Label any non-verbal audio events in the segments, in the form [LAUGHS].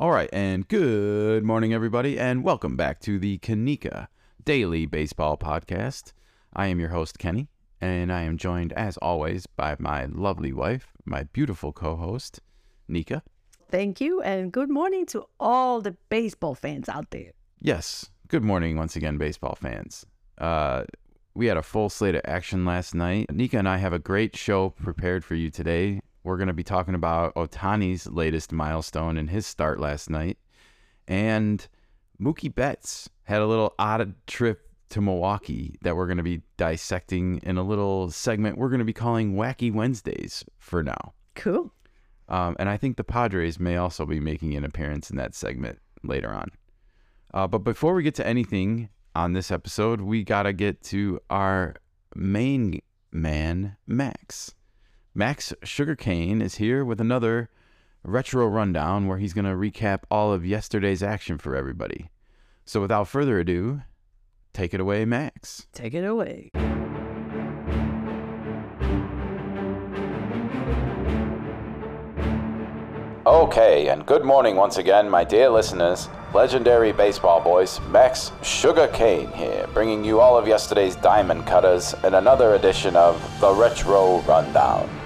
All right, and good morning, everybody, and welcome back to the Kenikka Daily Baseball Podcast. I am your host, Kenny, and I am joined, as always, by my lovely wife, my beautiful co host, Nikka. Thank you, and good morning to all the baseball fans out there. Yes, good morning once again, baseball fans. Uh, we had a full slate of action last night. Nikka and I have a great show prepared for you today. We're going to be talking about Ohtani's latest milestone in his start last night. And Mookie Betts had a little odd trip to Milwaukee that we're going to be dissecting in a little segment we're going to be calling Wacky Wednesdays for now. Cool. Um, and I think the Padres may also be making an appearance in that segment later on. Uh, but before we get to anything on this episode, we got to get to our main man, Max. Max Sugar Kane is here with another retro rundown where he's going to recap all of yesterday's action for everybody. So without further ado, take it away, Max. Take it away. Okay, and good morning once again, my dear listeners. Legendary baseball voice Max Sugar Kane here, bringing you all of yesterday's diamond cutters in another edition of the Retro Rundown.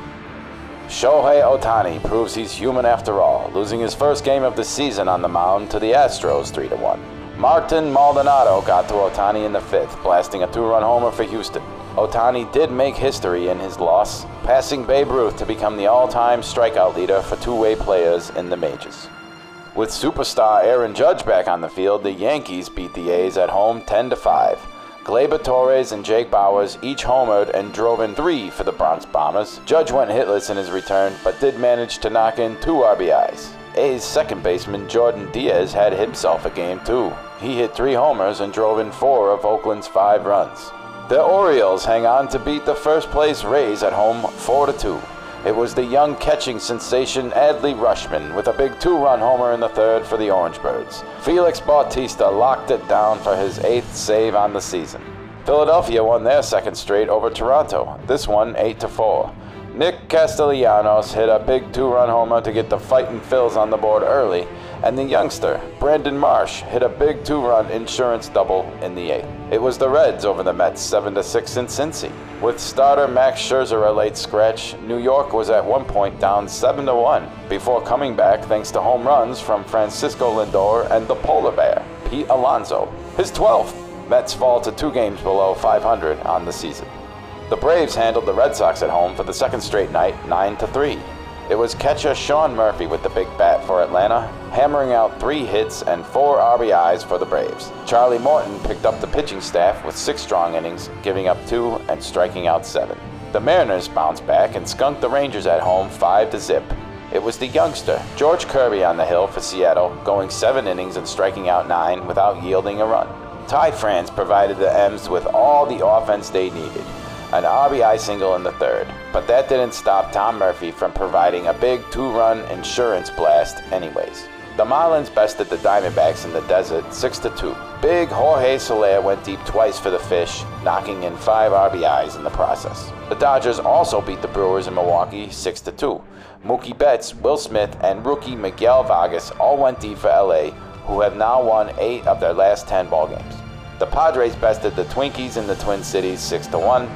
Shohei Ohtani proves he's human after all, losing his first game of the season on the mound to the Astros 3 1. Martin Maldonado got to Ohtani in the fifth, blasting a two run homer for Houston. Ohtani did make history in his loss, passing Babe Ruth to become the all time strikeout leader for two way players in the majors. With superstar Aaron Judge back on the field, the Yankees beat the A's at home 10 5. Gleyber Torres and Jake Bauers each homered and drove in three for the Bronx Bombers. Judge went hitless in his return, but did manage to knock in two RBIs. A's second baseman Jordan Diaz had himself a game too. He hit three homers and drove in four of Oakland's five runs. The Orioles hang on to beat the first place Rays at home 4 2. It was the young catching sensation Adley Rutschman with a big two run homer in the third for the Orange Birds. Felix Bautista locked it down for his eighth save on the season. Philadelphia won their second straight over Toronto, this one 8 to 4. Nick Castellanos hit a big two run homer to get the fighting Phils on the board early, and the youngster, Brandon Marsh, hit a big two run insurance double in the eighth. It was the Reds over the Mets 7 6 in Cincy. With starter Max Scherzer a late scratch, New York was at one point down 7 1 before coming back thanks to home runs from Francisco Lindor and the Polar Bear, Pete Alonso. His 12th. Mets fall to two games below 500 on the season. The Braves handled the Red Sox at home for the second straight night, 9 3. It was catcher Sean Murphy with the big bat for Atlanta, hammering out three hits and four RBIs for the Braves. Charlie Morton picked up the pitching staff with six strong innings, giving up two and striking out seven. The Mariners bounced back and skunked the Rangers at home 5 to zip. It was the youngster, George Kirby on the hill for Seattle, going seven innings and striking out nine without yielding a run. Ty France provided the M's with all the offense they needed an RBI single in the third, but that didn't stop Tom Murphy from providing a big two run insurance blast, anyways. The Marlins bested the Diamondbacks in the desert 6 2. Big Jorge Soler went deep twice for the fish, knocking in five RBIs in the process. The Dodgers also beat the Brewers in Milwaukee 6 2. Mookie Betts, Will Smith, and rookie Miguel Vargas all went deep for LA, who have now won eight of their last 10 ballgames. The Padres bested the Twinkies in the Twin Cities 6 1.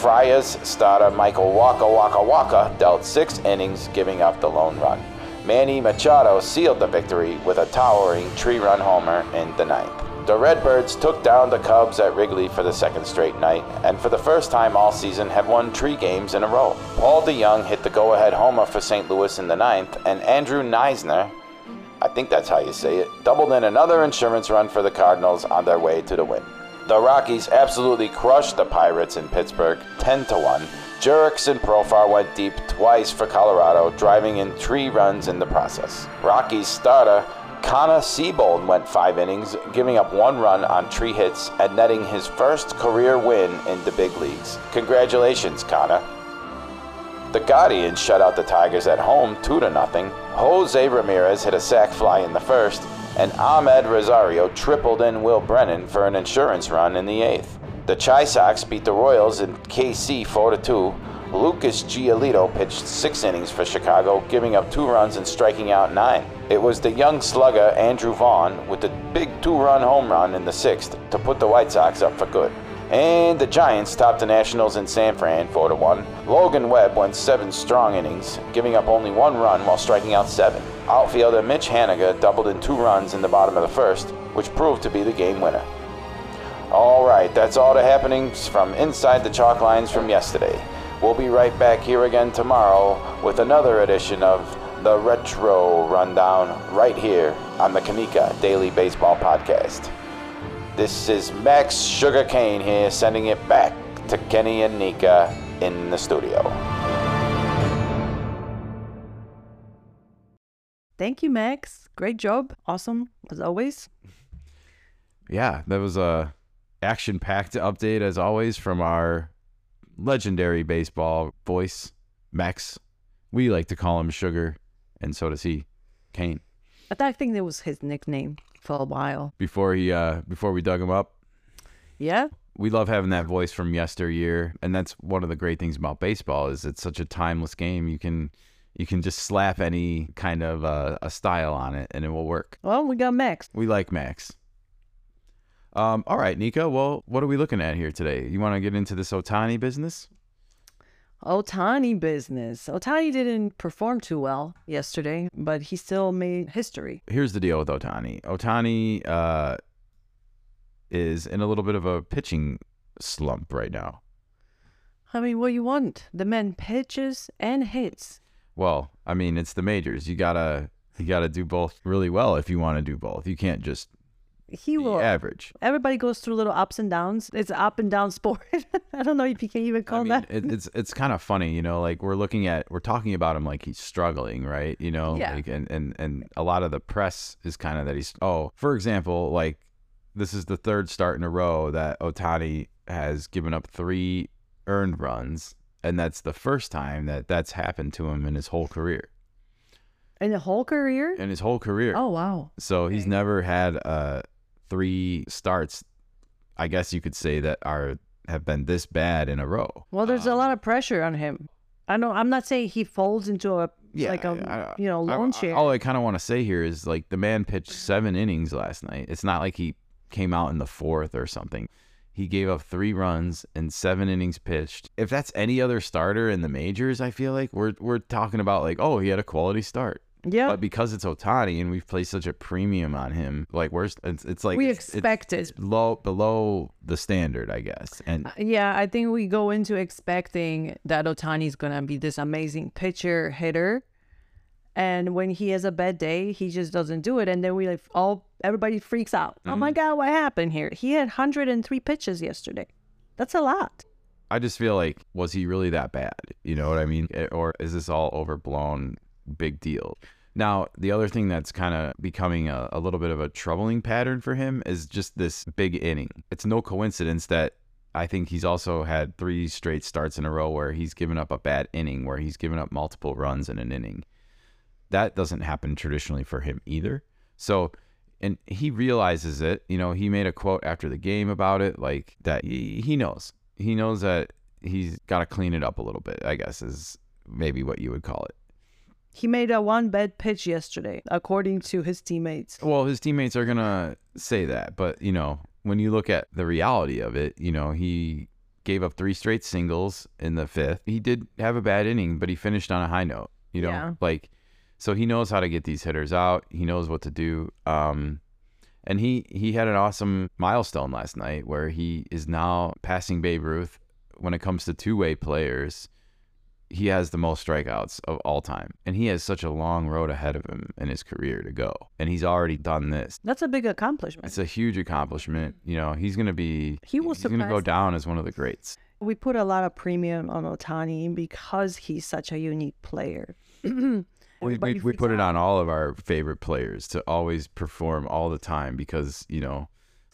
Friars starter Michael Waka Waka Waka dealt six innings, giving up the lone run. Manny Machado sealed the victory with a towering three run homer in the ninth. The Redbirds took down the Cubs at Wrigley for the second straight night, and for the first time all season have won three games in a row. Paul DeJong hit the go ahead homer for St. Louis in the ninth, and Andrew Knizner, I think that's how you say it, doubled in another insurance run for the Cardinals on their way to the win. The Rockies absolutely crushed the Pirates in Pittsburgh 10 to 1. Jurickson and Profar went deep twice for Colorado, driving in three runs in the process. Rockies starter Connor Seabold went five innings, giving up one run on three hits and netting his first career win in the big leagues. Congratulations, Connor. The Guardians shut out the Tigers at home 2 to nothing. Jose Ramirez hit a sac fly in the first, and Amed Rosario tripled in Will Brennan for an insurance run in the eighth. The Chi Sox beat the Royals in KC 4 2. Lucas Giolito pitched six innings for Chicago, giving up two runs and striking out nine. It was the young slugger Andrew Vaughn with the big two run home run in the sixth to put the White Sox up for good. And the Giants topped the Nationals in San Fran 4 to 1. Logan Webb went seven strong innings, giving up only one run while striking out seven. Outfielder Mitch Haniger doubled in two runs in the bottom of the first, which proved to be the game winner. All right, that's all the happenings from inside the chalk lines from yesterday. We'll be right back here again tomorrow with another edition of the Retro Rundown right here on the Kenikka Daily Baseball Podcast. This is Max Sugar Kane here sending it back to Kenny and Nikka in the studio. Thank you, Max. Great job. Awesome, as always. Yeah, that was a action-packed update as always from our legendary baseball voice, Max. We like to call him Sugar, and so does he, Kane. I I think that was his nickname for a while. Before he, uh, before we dug him up, Yeah? we love having that voice from yesteryear, and that's one of the great things about baseball is it's such a timeless game. You can, you can just slap any kind of uh, a style on it, and it will work. Well, we got Max. We like Max. Um, all right, Nico. Well, what are we looking at here today? You want to get into this Ohtani business? Ohtani business. Ohtani didn't perform too well yesterday, but he still made history. Here's the deal with Ohtani. Ohtani uh, is in a little bit of a pitching slump right now. I mean, what you want? The man pitches and hits. Well, I mean, it's the majors. You gotta you gotta do both really well if you want to do both. You can't just He will. average. Everybody goes through little ups and downs. It's an up and down sport. [LAUGHS] I don't know if you can even call I mean, that. it, it's it's kind of funny, you know. Like we're looking at, we're talking about him like he's struggling, right? You know, Yeah. like, and and and a lot of the press is kind of that he's. Oh, for example, like this is the third start in a row that Ohtani has given up three earned runs, and that's the first time that that's happened to him in his whole career. In the whole career? In his whole career. Oh, wow. So he's never had uh three starts. I guess you could say that are have been this bad in a row. Well, there's a lot of pressure on him. I know. I'm not saying he folds into a like a I- you know lone I- chair. All I kind of want to say here is like the man pitched seven innings last night. It's not like he came out in the fourth or something. He gave up three runs and seven innings pitched. If that's any other starter in the majors, I feel like we're we're talking about like, oh, he had a quality start. yeah, But because it's Ohtani and we've placed such a premium on him, like where's it's, it's like we it's- it's- expect it. it's low below the standard, I guess. And uh, Yeah, I think we go into expecting that Ohtani's gonna be this amazing pitcher hitter, and when he has a bad day, he just doesn't do it, and then we like all everybody freaks out. Oh Mm-hmm. my god, what happened here? He had 103 pitches yesterday. That's a lot. I just feel like, was he really that bad? You know what I mean? Eh, Or is this all overblown big deal? Now, the other thing that's kind of becoming a, a little bit of a troubling pattern for him is just this big inning. It's no coincidence that I think he's also had three straight starts in a row where he's given up a bad inning, where he's given up multiple runs in an inning. That doesn't happen traditionally for him either. So, and he realizes it. You know, he made a quote after the game about it, like that he, he knows. He knows that he's got to clean it up a little bit, I guess, is maybe what you would call it. He made a one bad pitch yesterday, according to his teammates. Well, his teammates are going to say that. But, you know, when you look at the reality of it, you know, he gave up three straight singles in the fifth. He did have a bad inning, but he finished on a high note, you know, Yeah. like, so he knows how to get these hitters out. He knows what to do. Um, and he, he had an awesome milestone last night where he is now passing Babe Ruth when it comes to two way players. He has the most strikeouts of all time, and he has such a long road ahead of him in his career to go. And he's already done this. That's a big accomplishment. It's a huge accomplishment. You know, he's gonna be He will he's gonna go down as one of the greats. we put a lot of premium on Ohtani because he's such a unique player. [CLEARS THROAT] We, we, we put it out. on all of our favorite players to always perform all the time because you know,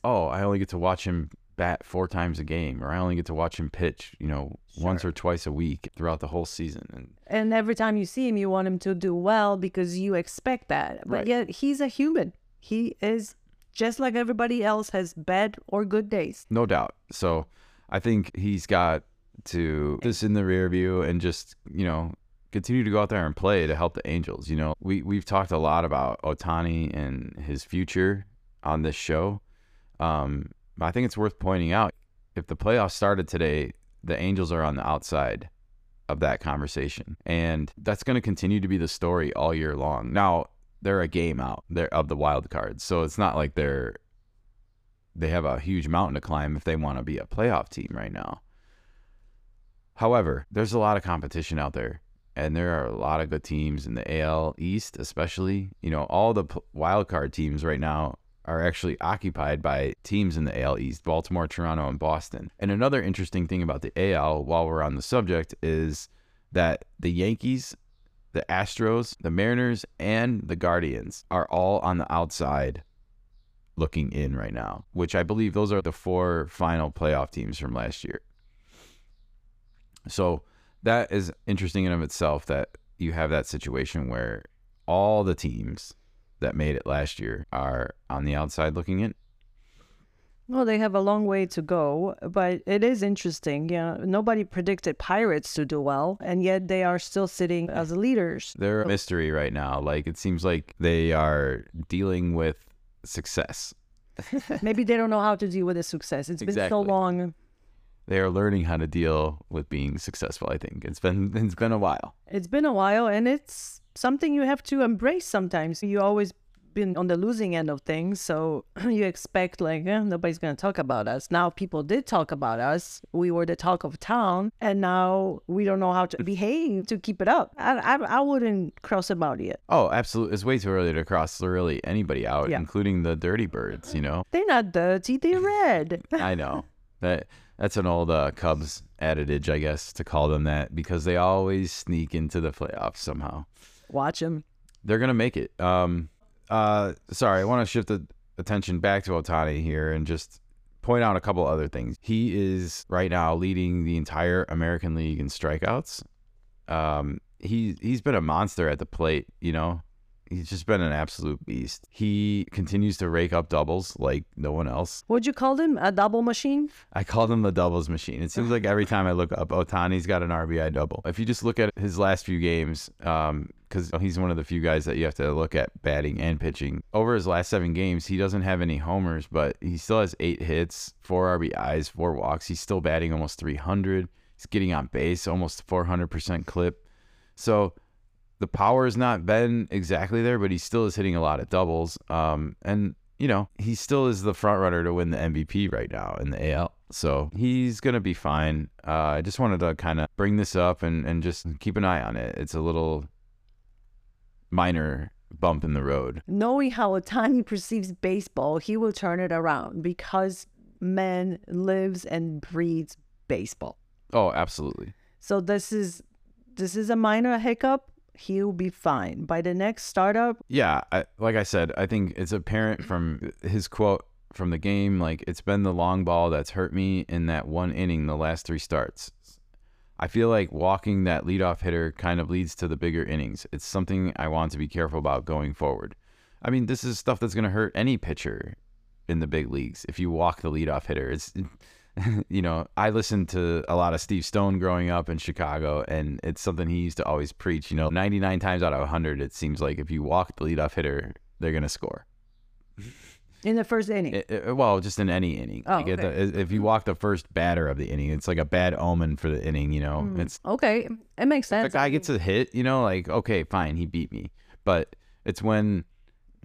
oh, I only get to watch him bat four times a game, or I only get to watch him pitch, you know, once or twice a week throughout the whole season. And And every time you see him, you want him to do well because you expect that. But Right. yet, he's a human. He is just like everybody else has bad or good days. no doubt. So I think he's got to this in the rear view and just you know continue to go out there and play to help the Angels. You know, we we've talked a lot about Ohtani and his future on this show. Um, I think it's worth pointing out if the playoffs started today, the Angels are on the outside of that conversation, and that's going to continue to be the story all year long. Now they're a game out there of the wild cards, so it's not like they're they have a huge mountain to climb if they want to be a playoff team right now. However, there's a lot of competition out there, and there are a lot of good teams in the AL East, especially. You know, all the wild card teams right now are actually occupied by teams in the AL East Baltimore, Toronto, and Boston. And another interesting thing about the AL, while we're on the subject, is that the Yankees, the Astros, the Mariners, and the Guardians are all on the outside looking in right now, which I believe those are the four final playoff teams from last year. So that is interesting in of itself that you have that situation where all the teams that made it last year are on the outside looking in. Well, they have a long way to go, but it is interesting. Yeah, nobody predicted Pirates to do well, and yet they are still sitting as leaders. They're a mystery right now. Like it seems like they are dealing with success. [LAUGHS] Maybe they don't know how to deal with the success. It's been so long. They are learning how to deal with being successful. I think it's been [LAUGHS] it's been a while. It's been a while, and it's something you have to embrace sometimes. You always been on the losing end of things, so [CLEARS THROAT] you expect like eh, nobody's gonna talk about us. Now people did talk about us. We were the talk of town, and now we don't know how to [LAUGHS] behave to keep it up. I I, I wouldn't cross about it. Oh, absolutely! It's way too early to cross really anybody out, Yeah. including the dirty birds. You know, They're not dirty. They're red. [LAUGHS] I know that that's an old uh, Cubs adage, I guess, to call them that because they always sneak into the playoffs somehow. Watch them. They're gonna make it. Um, uh, sorry, I want to shift the attention back to Ohtani here and just point out a couple other things. He is right now leading the entire American League in strikeouts. Um, he he's been a monster at the plate. You know, he's just been an absolute beast. He continues to rake up doubles like no one else. What'd you call him? a double machine? I call him the doubles machine. It seems like every time I look up, Ohtani's got an RBI double. If you just look at his last few games, um, because he's one of the few guys that you have to look at batting and pitching. Over his last seven games, he doesn't have any homers, but he still has eight hits, four RBIs, four walks. He's still batting almost 300. He's getting on base almost 400% clip. So the power has not been exactly there, but he still is hitting a lot of doubles. Um, and you know, he still is the front runner to win the MVP right now in the AL. So he's gonna be fine. Uh, I just wanted to kind of bring this up and and just keep an eye on it. It's a little minor bump in the road. Knowing how Ohtani perceives baseball, he will turn it around because man lives and breathes baseball. Oh, absolutely. So this is this is a minor hiccup. He'll be fine by the next startup. Yeah, I, like I said, I think it's apparent from his quote from the game. Like it's been the long ball that's hurt me in that one inning, the last three starts. I feel like walking that leadoff hitter kind of leads to the bigger innings. It's something I want to be careful about going forward. I mean, this is stuff that's going to hurt any pitcher in the big leagues if you walk the leadoff hitter. It's [LAUGHS] you know, I listened to a lot of Steve Stone growing up in Chicago, and it's something he used to always preach. You know, 99 times out of 100, it seems like if you walk the leadoff hitter, they're going to score. in the first inning. It- it- well, just in any inning. Oh, okay. if you walk the first batter of the inning, it's like a bad omen for the inning. You know, hmm, it's okay, it makes if a guy gets a hit. You know, like okay, fine, he beat me. But it's when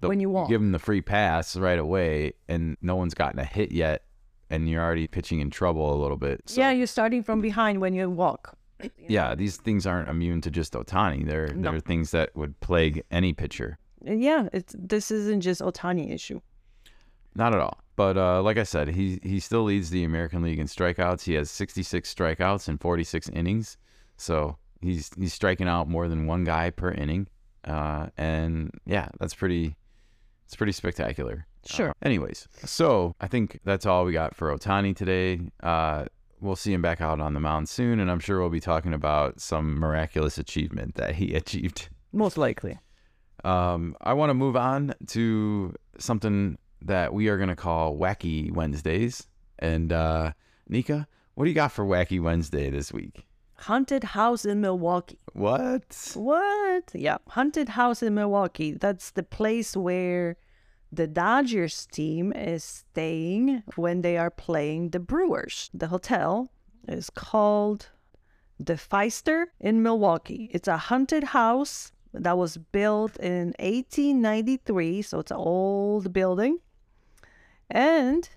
the, When you walk. give him the free pass right away, and no one's gotten a hit yet, and you're already pitching in trouble a little bit. So, yeah, you're starting from behind when you walk. [CLEARS THROAT] yeah, these things aren't immune to just Ohtani. They're No. they're things that would plague any pitcher. Yeah, it's this isn't just Ohtani issue. Not at all. But uh, like I said, he he still leads the American League in strikeouts. He has 66 strikeouts in 46 innings. So he's he's striking out more than one guy per inning. Uh, and yeah, that's pretty it's pretty spectacular. Sure. Uh, anyways, so I think that's all we got for Ohtani today. Uh, we'll see him back out on the mound soon, and I'm sure we'll be talking about some miraculous achievement that he [LAUGHS] achieved. Most likely. Um, I want to move on to something that we are going to call Wacky Wednesdays. And uh, Nikka, what do you got for Wacky Wednesday this week? haunted house in Milwaukee. What? What? Yeah, haunted house in Milwaukee. That's the place where the Dodgers team is staying when they are playing the Brewers. The hotel is called the Pfister in Milwaukee. It's a haunted house that was built in 1893, so it's an old building. And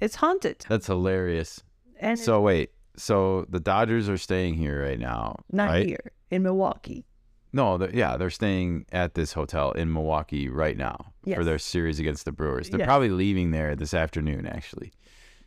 it's haunted. That's hilarious. And So wait, so the Dodgers are staying here right now, not right? here in Milwaukee. No, they're, yeah, they're staying at this hotel in Milwaukee right now for their series against the Brewers. They're Yes. probably leaving there this afternoon, actually,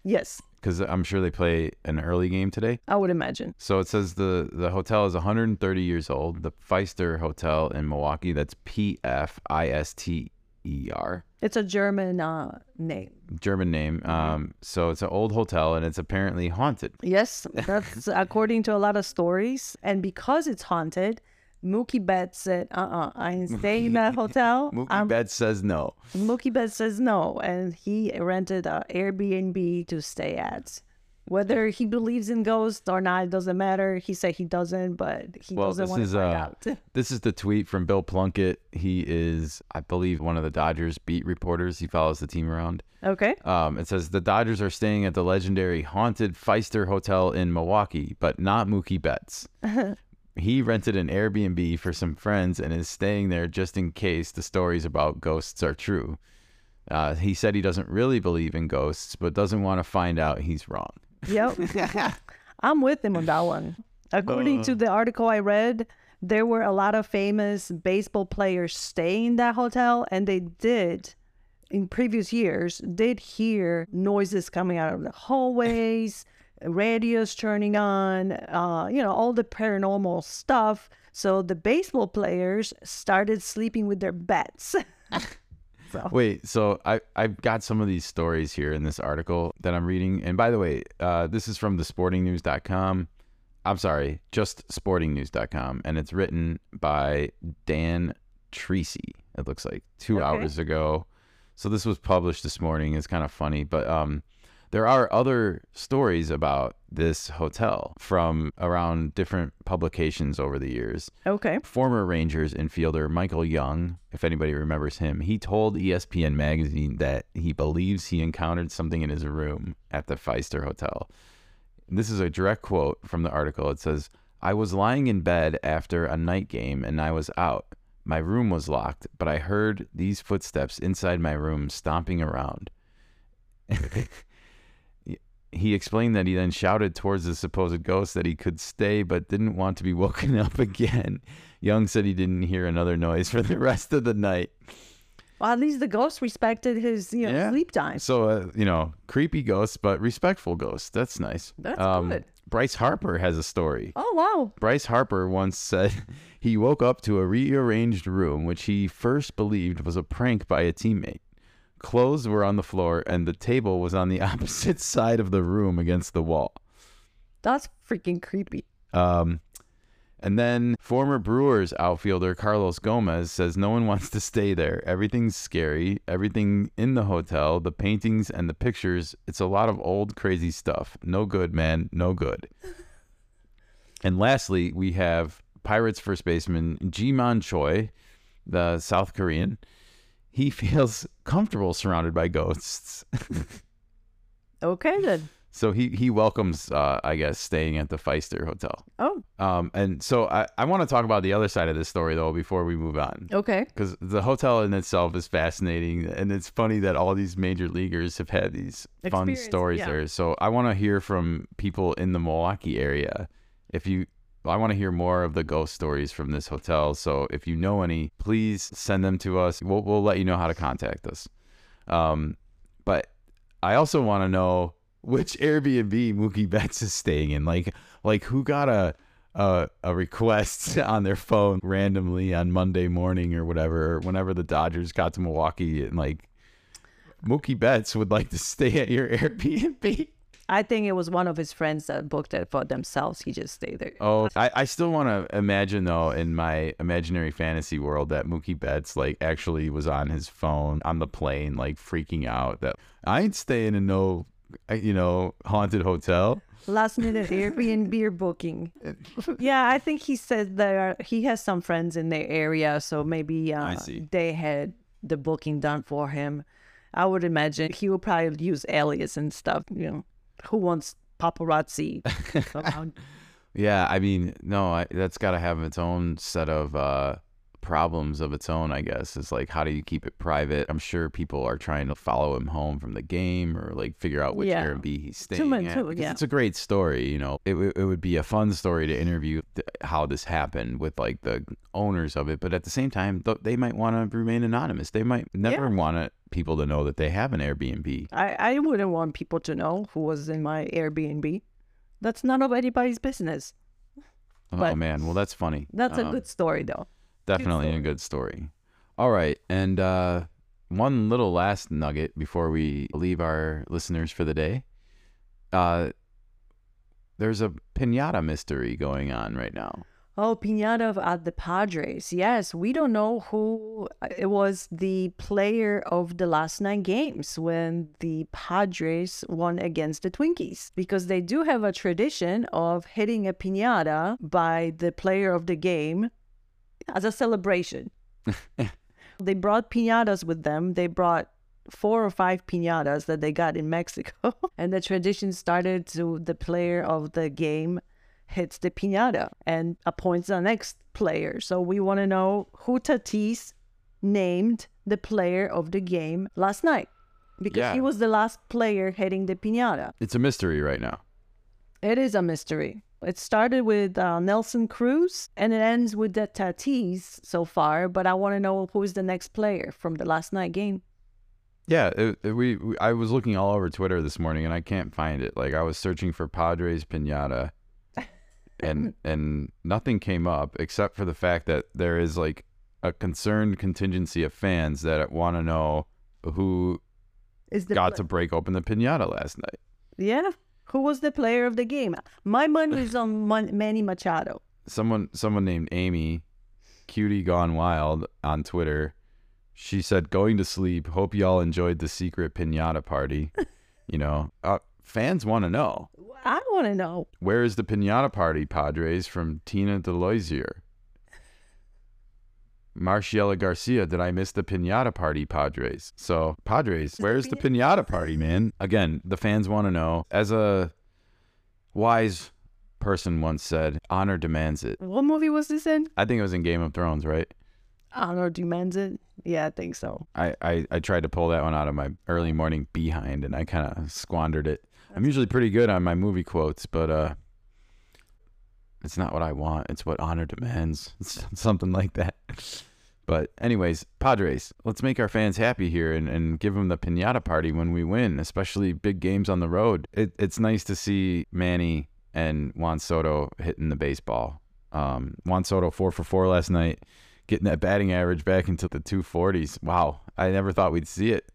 Yes, because I'm sure they play an early game today. I would imagine. So it says the the hotel is 130 years old. The Pfister Hotel in Milwaukee. That's P F I S T E R. It's a German uh, name. German name. Um, so it's an old hotel and it's apparently haunted. Yes, [LAUGHS] that's according to a lot of stories. And because it's haunted, Mookie Betts said, uh uh I ain't staying in that hotel. [LAUGHS] Mookie I'm- Betts says no. Mookie Betts says no. And he rented an Airbnb to stay at. Whether he believes in ghosts or not, it doesn't matter. He said he doesn't, but he Well, doesn't want to find uh, out. [LAUGHS] this is the tweet from Bill Plunkett. He is, I believe, one of the Dodgers beat reporters. He follows the team around. Okay. Um, it says the Dodgers are staying at the legendary haunted Pfister Hotel in Milwaukee, but not Mookie Betts. [LAUGHS] he rented an Airbnb for some friends and is staying there just in case the stories about ghosts are true. Uh, he said he doesn't really believe in ghosts, but doesn't want to find out he's wrong. Yep. [LAUGHS] I'm with him on that one. According Uh. to the article I read, there were a lot of famous baseball players staying in that hotel, and they did, in previous years, did hear noises coming out of the hallways, radios turning on, uh, you know, all the paranormal stuff. So the baseball players started sleeping with their bats. [LAUGHS] Wait, so I I've got some of these stories here in this article that I'm reading. And by the way, uh, this is from thesportingnews.com. I'm sorry, just sportingnews.com, and it's written by Dan Treacy. It looks like two Okay. hours ago. So this was published this morning. It's kind of funny, but um, there are other stories about this hotel from around different publications over the years okay. former Rangers infielder Michael Young, if anybody remembers him, he told ESPN magazine that he believes he encountered something in his room at the Pfister Hotel. This is a direct quote from the article. It says, I was lying in bed after a night game and I was out. My room was locked, but I heard these footsteps inside my room stomping around. [LAUGHS] he explained that he then shouted towards the supposed ghost that he could stay but didn't want to be [LAUGHS] woken up again. Young said he didn't hear another noise for the rest of the night. Well, at least the ghost respected his you know, Yeah. sleep time. So, uh, you know, creepy ghosts, but respectful ghosts. That's nice. That's Um, good. Bryce Harper has a story. Oh, wow. Bryce Harper once said [LAUGHS] he woke up to a rearranged room, which he first believed was a prank by a teammate. Clothes were on the floor, and the table was on the [LAUGHS] opposite side of the room against the wall. That's freaking creepy. Um, and then former Brewers outfielder Carlos Gomez says no one wants to stay there. Everything's scary. Everything in the hotel, the paintings and the pictures, it's a lot of old crazy stuff. No good, man. No good. [LAUGHS] and lastly, we have Pirates first baseman Ji-man Choi, the South Korean. He [LAUGHS] feels comfortable surrounded by ghosts. [LAUGHS] Okay, then. so he, he welcomes, uh, I guess, staying at the Pfister Hotel. Oh, Um, and so I, I want to talk about the other side of this story though before we move on, okay. because the hotel in itself is fascinating, and it's funny that all these major leaguers have had these fun Experience, stories yeah. there. So I want to hear from people in the Milwaukee area. If you, I want to hear more of the ghost stories from this hotel. So if you know any, please send them to us. We'll we'll let you know how to contact us. Um, but I also want to know which Airbnb Mookie Betts is staying in. Like, like who got a a, a request [LAUGHS] on their phone randomly on Monday morning or whatever, whenever the Dodgers got to Milwaukee, and like Mookie Betts would like to stay at your [LAUGHS] Airbnb. I think it was one of his friends that booked it for themselves. He just stayed there. Oh, I, I still want to imagine though in my imaginary fantasy world that Mookie Betts like actually was on his phone on the plane, like freaking out that I ain't staying in no, uh, you know, haunted hotel. last minute [LAUGHS] Airbnb booking. [LAUGHS] yeah, I think he said there he has some friends in the area, so maybe uh, they had the booking done for him. I would imagine he would probably use alias and stuff. You know, who wants paparazzi? [LAUGHS] Yeah, I mean, no, I, that's got to have its own set of uh, problems of its own, I guess. It's like, how do you keep it private? I'm sure people are trying to follow him home from the game or like figure out which Yeah. Airbnb he's staying much, at. too, yeah. It's a great story, you know. It, w- it would be a fun story to interview th- how this happened with like the owners of it, but at the same time, th- they might want to remain anonymous. They might never want it, people to know that they have an Airbnb. I I wouldn't want people to know who was in my Airbnb. That's none of anybody's business. oh But- man, well that's funny. That's a Um, good story, though. Definitely a good story. All right. And uh, one little last nugget before we leave our listeners for the day. Uh, there's a pinata mystery going on right now. Oh, Pinata at the Padres. Yes, we don't know who uh, it was the player of the last nine games when the Padres won against the Twinkies because they do have a tradition of hitting a pinata by the player of the game as a celebration. [LAUGHS] they brought pinatas with them. They brought four or five pinatas that they got in Mexico. [LAUGHS] and the tradition started to the player of the game hits the pinata and appoints the next player. So we want to know who Tatis named the player of the game last night because Yeah. he was the last player hitting the pinata. It's a mystery right now. It is a mystery. It started with uh, Nelson Cruz and it ends with the Tatis so far, but I want to know who is the next player from the last night game. Yeah, it, it- we, we I was looking all over Twitter this morning and I can't find it. Like I was searching for Padres pinata, [LAUGHS] and and nothing came up except for the fact that there is like a concerned contingency of fans that want to know who Is the got to break open the pinata last night. yeah? Who was the player of the game? My money is [LAUGHS] on Mon- Manny Machado. Someone someone named Amy, cutie gone wild on Twitter. She said, "Going to sleep. Hope y'all enjoyed the secret pinata party." [LAUGHS] you know, uh, fans want to know. I want to know. Where is the pinata party, Padres? From Tina Deloisier. Marciela Garcia, did I miss the pinata party, Padres? So, Padres, where's the pinata party, man? Again, the fans want to know. As a wise person once said, honor demands it. What movie was this in? I think it was in Game of Thrones, right? Honor demands it. Yeah, I think so. I, I, I tried to pull that one out of my early morning behind and I kind of squandered it. I'm usually pretty good on my movie quotes, but uh, it's not what I want. It's what honor demands. [LAUGHS] It's something like that. But anyways, Padres, let's make our fans happy here and, and give them the pinata party when we win, especially big games on the road. It, it's nice to see Manny and Juan Soto hitting the baseball. Um, Juan Soto four for four last night, getting that batting average back into the 240s. Wow, I never thought we'd see it.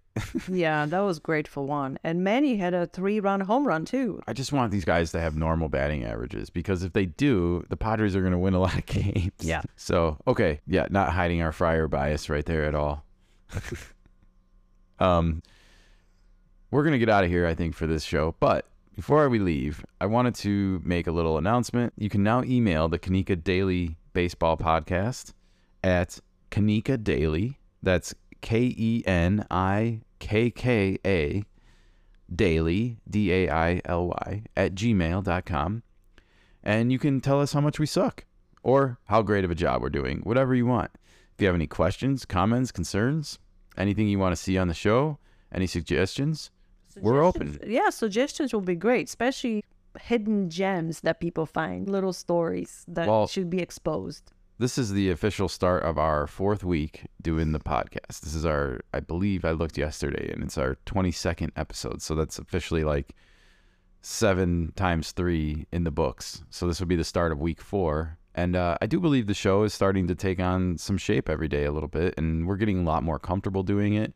Yeah, that was great for Juan. And Manny had a three-run home run too. I just want these guys to have normal batting averages because if they do, the Padres are going to win a lot of [LAUGHS] games. Yeah. So, okay. Yeah, not hiding our Friar bias right there at all. um, we're going to get out of here, I think, for this show. But before we leave, I wanted to make a little announcement. You can now email the Kenikka Daily Baseball Podcast at Kenikka Daily. That's K E N I K K A daily, D A I L Y, at gmail.com. And you can tell us how much we suck or how great of a job we're doing, whatever you want. If you have any questions, comments, concerns, anything you want to see on the show, any suggestions, we're open. Yeah, suggestions will be great, especially hidden gems that people find, little stories that Well- should be exposed. This is the official start of our fourth week doing the podcast. This is our, I believe I looked yesterday, and it's our 22nd episode. So that's officially like seven times three in the books. So this will be the start of week four. And uh, I do believe the show is starting to take on some shape every day a little bit, and we're getting a lot more comfortable doing it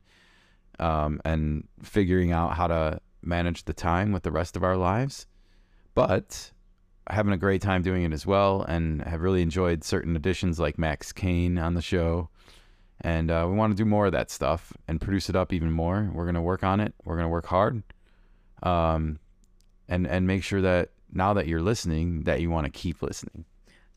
um, and figuring out how to manage the time with the rest of our lives. But having a great time doing it as well and have really enjoyed certain additions like Max Kane on the show. And uh, we want to do more of that stuff and produce it up even more. We're going to work on it. We're going to work hard um, and, and make sure that now that you're listening that you want to keep listening.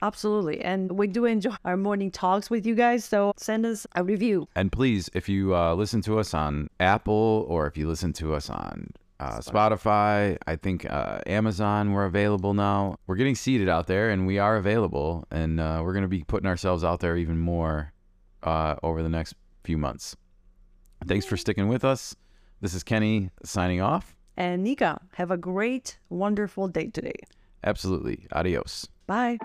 Absolutely. And we do enjoy our morning talks with you guys. So send us a review. And please, if you uh, listen to us on Apple or if you listen to us on uh, Spotify, I think uh, Amazon, we're available now. We're getting seated out there and we are available. And uh, we're going to be putting ourselves out there even more uh, over the next few months. Thanks for sticking with us. This is Kenny signing off. And Nikka, have a great, wonderful day today. Absolutely. Adios. Bye.